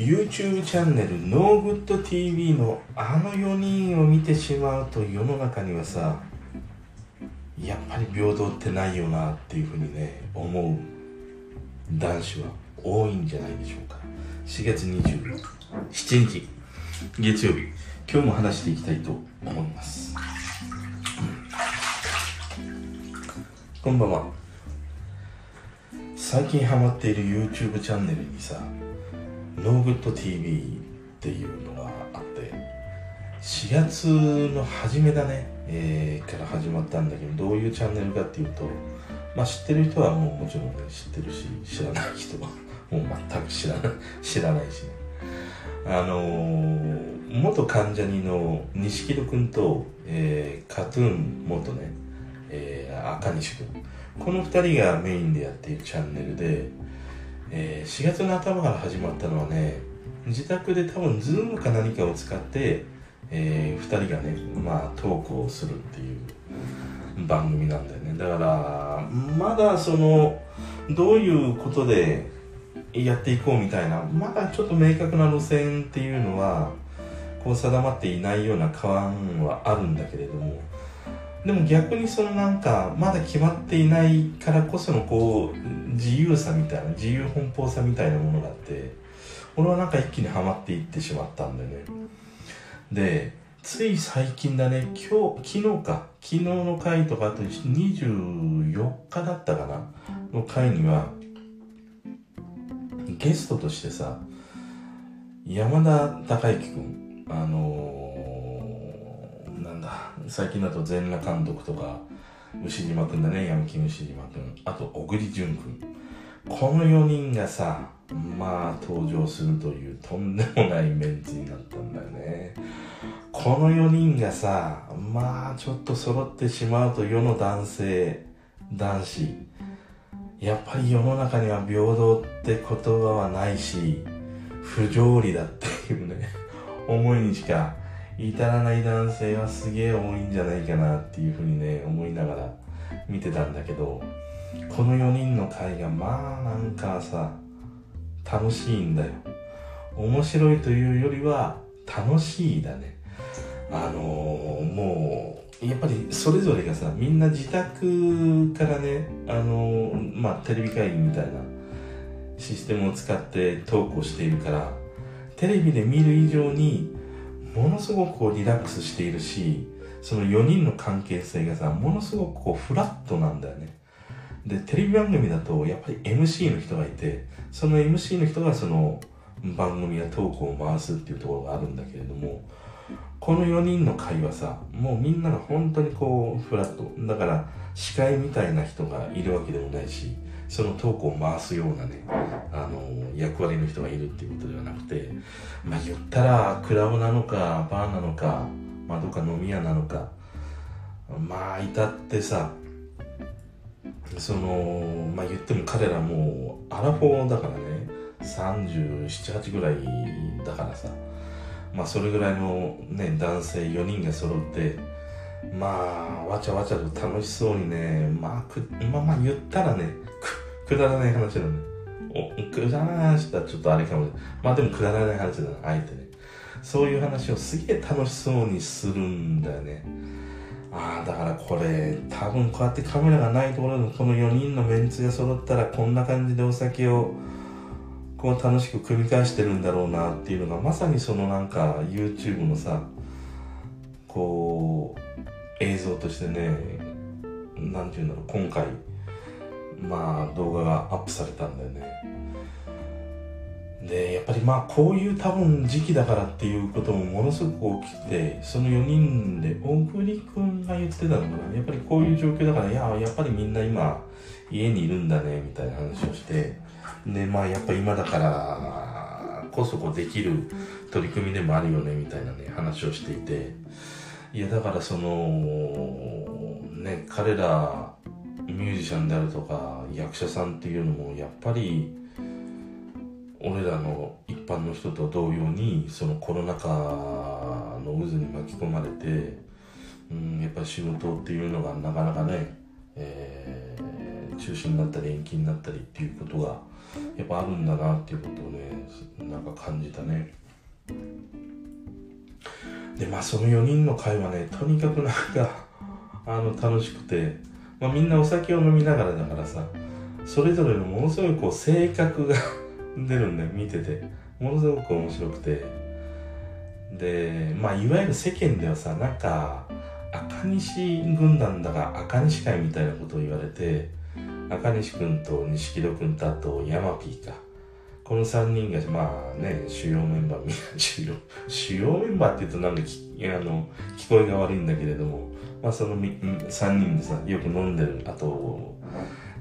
YouTube チャンネルノーグッド TV のあの4人を見てしまうと世の中にはさやっぱり平等ってないよなっていうふうにね思う男子は多いんじゃないでしょうか。4月27日月曜日。今日も話していきたいと思います、こんばんは。最近ハマっている YouTube チャンネルにさノーグッド TV っていうのがあって4月の初めだね、えーから始まったんだけどどういうチャンネルかっていうとまあ知ってる人はもうもちろんね知ってるし知らない人は もう全く知らない知らないしね。あのー元関ジャニの錦戸君と、えー KAT-TUN 元ね、えー赤西君この2人がメインでやっているチャンネルで、えー4月の頭から始まったのはね自宅で多分 Zoom か何かを使って、え2人がねまあトークをするっていう番組なんだよね。だからまだそのどういうことでやっていこうみたいなまだちょっと明確な路線っていうのはこう定まっていないような感はあるんだけれどもでも逆にそのなんかまだ決まっていないからこそのこう自由さみたいな自由奔放さみたいなものがあって俺はなんか一気にはまっていってしまったんだよね。でつい最近だね今日昨日か。昨日の回とかあと24日だったかな？の回にはゲストとしてさ山田孝之君あのーなんだ最近だと全裸監督とか牛島君だね。ヤンキー牛島君あと小栗旬君この4人がさまあ登場するというとんでもないメンツになったんだよね。この4人がさまあちょっと揃ってしまうと世の男性男子。やっぱり世の中には平等って言葉はないし不条理だっていうね思いにしか至らない男性はすげえ多いんじゃないかなっていうふうにね思いながら見てたんだけどこの4人の会がまあなんかさ楽しいんだよ。面白いというよりは楽しいだね。あのーもうやっぱりそれぞれがさみんな自宅からねあのーまあテレビ会議みたいなシステムを使ってトークをしているからテレビで見る以上にものすごくこうリラックスしているしその4人の関係性がさものすごくこうフラットなんだよね。でテレビ番組だとやっぱり MC の人がいてその MC の人がその番組やトークを回すっていうところがあるんだけれどもこの4人の会話さもうみんなが本当にこうフラット。だから司会みたいな人がいるわけでもないしそのトークを回すようなねあの役割の人がいるっていうことではなくてまあ言ったらクラブなのかバーなのかまあどっか飲み屋なのかまあ至ってさそのまあ言っても彼らもうアラフォーだからね378ぐらいだからさまあそれぐらいのね男性4人が揃ってまあわちゃわちゃと楽しそうにねまあくまあまあ言ったらねくだらない話だね。おくだらない話だちょっとあれかもしれない。まあでもくだらない話だなあえてね。そういう話をすげえ楽しそうにするんだよね。ああだからこれ多分こうやってカメラがないところでこの4人のメンツが揃ったらこんな感じでお酒をこう楽しく繰り返してるんだろうなっていうのがまさにそのなんか YouTube のさこう像としてねなんていうんだろう今回まあ動画がアップされたんだよね。でやっぱりまあこういう多分時期だからっていうこともものすごく大きくてその4人で小栗君が言ってたのかな。やっぱりこういう状況だからいややっぱりみんな今家にいるんだねみたいな話をしてでまあやっぱ今だからこそこできる取り組みでもあるよねみたいなね話をしていて。いやだからそのね彼らミュージシャンであるとか役者さんっていうのもやっぱり俺らの一般の人と同様にそのコロナ禍の渦に巻き込まれて、うん、やっぱり仕事っていうのがなかなかねえー、中止になったり延期になったりっていうことがやっぱあるんだなっていうことをねなんか感じたね。でまあその4人の会話ねとにかくなんかあの楽しくて、まあ、みんなお酒を飲みながらだからさそれぞれのものすごいこう性格が 出るんだよ見てて。ものすごく面白くて。でまあいわゆる世間ではさなんか赤西軍団だが赤西会みたいなことを言われて赤西君と錦戸君とあと山木か。この3人がまあね主要メンバーみんな 主要主要メンバーって言うとなんかあの聞こえが悪いんだけれどもまあその3人でさよく飲んでるあと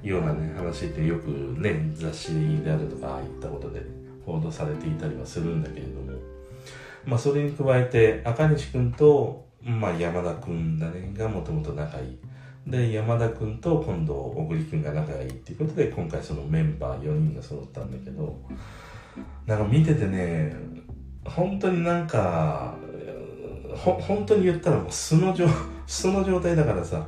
ようなね話ってよくね雑誌であるとかああいったことで報道されていたりはするんだけれどもまあそれに加えて赤西君と、まあ、山田君だねがもともと仲いい。で山田君と今度小栗君が仲がいいっていうことで今回そのメンバー4人が揃ったんだけどなんか見ててね本当になんかほ本当に言ったらもう素の状 素の状態だからさ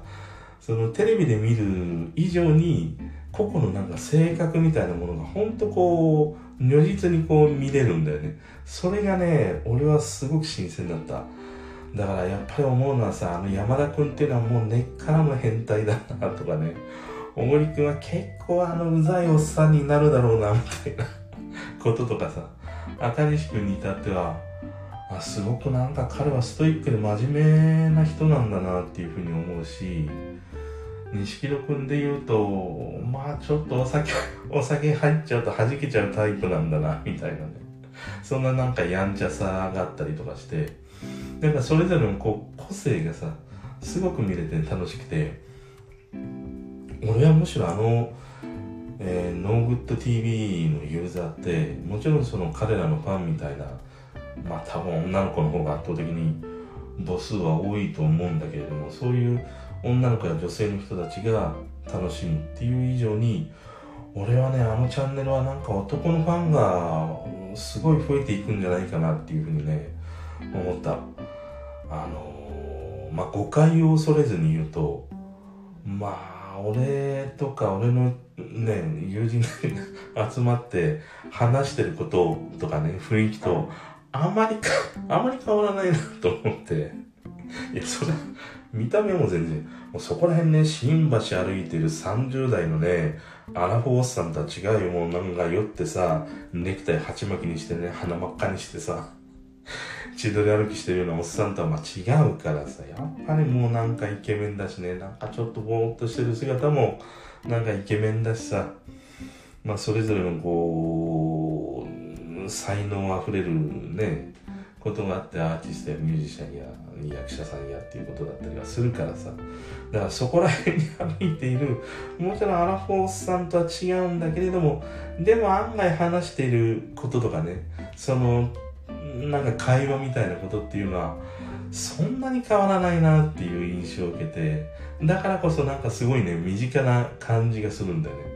そのテレビで見る以上に個々のなんか性格みたいなものが本当こう如実にこう見れるんだよね。それがね俺はすごく新鮮だった。だからやっぱり思うのはさあの山田君っていうのはもう根っからの変態だなとかね小栗君は結構あのうざいおっさんになるだろうなみたいな こととかさ赤西君に至ってはあすごくなんか彼はストイックで真面目な人なんだなっていうふうに思うし錦戸君で言うとまあちょっとお酒 お酒入っちゃうと弾けちゃうタイプなんだなみたいなね。そんななんかやんちゃさがあったりとかしてなんかそれぞれのこう個性がさすごく見れて楽しくて俺はむしろあの、えー、 NO GOOD TV のユーザーってもちろんその彼らのファンみたいなまあ多分女の子の方が圧倒的に母数は多いと思うんだけれどもそういう女の子や女性の人たちが楽しむっていう以上に俺はねあのチャンネルはなんか男のファンがすごい増えていくんじゃないかなっていうふうにね思った。あの、まあ誤解を恐れずに言うとまあ俺とか俺のね友人が集まって話してることとかね雰囲気とあまりかあまり変わらないなと思って。いやそれ見た目も全然、もうそこら辺ね、新橋歩いてる30代のね、アラフォーおっさんとは違うよ、もうなんか酔ってさ、ネクタイ鉢巻きにしてね、鼻真っ赤にしてさ、千鳥歩きしてるようなおっさんとはま違うからさ、やっぱりもうなんかイケメンだしね、なんかちょっとぼーっとしてる姿も、なんかイケメンだしさ、まあそれぞれのこう、才能あふれるね、ことがあってアーティストやミュージシャンや役者さんやっていうことだったりはするからさ。だからそこら辺に歩いているもちろんアラフォーさんとは違うんだけれどもでも案外話していることとかねそのなんか会話みたいなことっていうのはそんなに変わらないなっていう印象を受けてだからこそなんかすごいね身近な感じがするんだよね。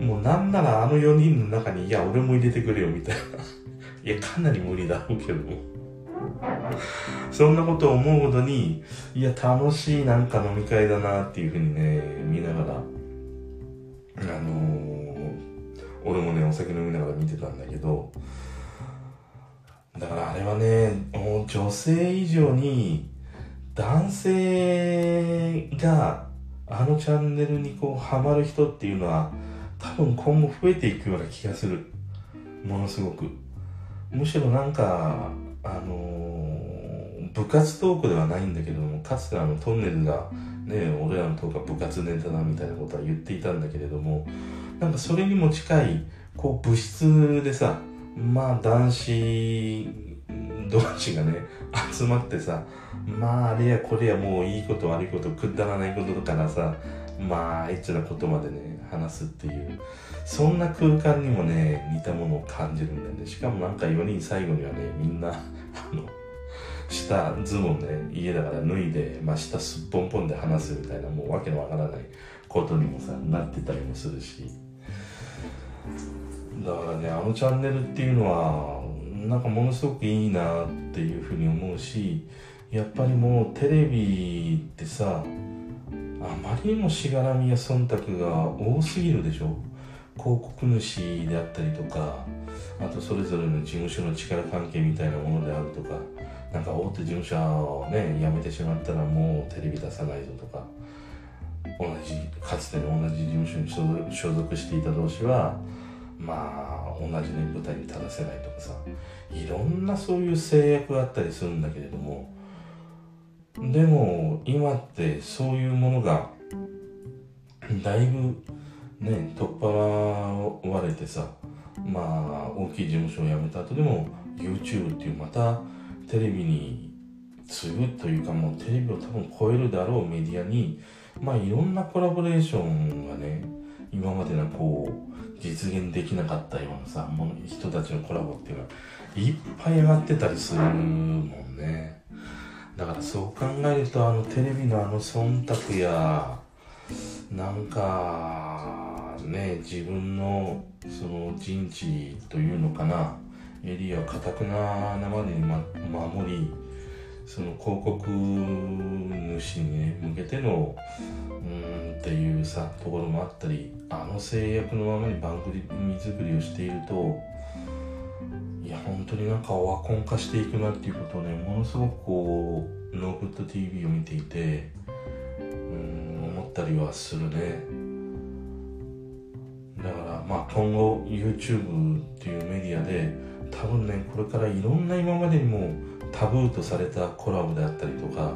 もうなんならあの4人の中にいや俺も入れてくれよみたいな。いやかなり無理だろうけども。そんなことを思うほどに、いや、楽しいなんか飲み会だなっていうふうにね、見ながら、あのー、俺もね、お酒飲みながら見てたんだけど、だからあれはね、もう女性以上に男性があのチャンネルにこうハマる人っていうのは多分今後増えていくような気がする。ものすごく。むしろなんか、あのー、部活トークではないんだけどもかつてあのトンネルがね俺らのトークは部活ネタだみたいなことは言っていたんだけれどもなんかそれにも近いこう部室でさまあ男子同士がね集まってさまああれやこれやもういいこと悪いことくだらないことからさまあエッチなことまでね話すっていうそんな空間にもね似たものを感じるんだよね。しかもなんか4人最後にはねみんなあの下ズボンね家だから脱いで、まあ、下すっぽんぽんで話すみたいなもうわけのわからないことにもさなってたりもするし。だからねあのチャンネルっていうのはなんかものすごくいいなっていうふうに思うしやっぱりもうテレビってさあまりにもしがらみや忖度が多すぎるでしょ。広告主であったりとかあとそれぞれの事務所の力関係みたいなものであるとかなんか大手事務所をね辞めてしまったらもうテレビ出さないぞとか同じかつての同じ事務所に所属していた同士はまあ同じね舞台に立たせないとかさいろんなそういう制約があったりするんだけれどもでも今ってそういうものがだいぶね取っ払われてさまあ大きい事務所を辞めた後でも YouTube っていうまたテレビに次ぐというかもうテレビを多分超えるだろうメディアにまあいろんなコラボレーションがね今までのこう実現できなかったようなさもの人たちのコラボっていうのはいっぱい上がってたりするもんね。だからそう考えるとあのテレビのあの忖度やなんかね自分のその陣地というのかな。エリアをかたくななまでに、守りその広告主に、ね、向けてのうんっていうさところもあったりあの制約のままに番組作りをしているといや本当になんかオワコン化していくなっていうことをねものすごくこうノーグッド TV を見ていてうん思ったりはするね。だからまあ今後 YouTube っていうメディアで多分ねこれからいろんな今までにもタブーとされたコラボであったりとか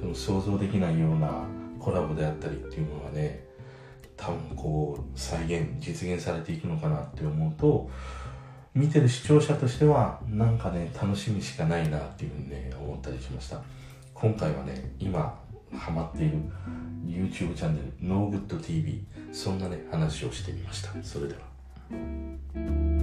その想像できないようなコラボであったりっていうのがね多分こう再現実現されていくのかなって思うと見てる視聴者としてはなんかね楽しみしかないなっていうふうにね思ったりしました。今回はね今ハマっている YouTube チャンネル NoGoodTV そんなね話をしてみました。それでは。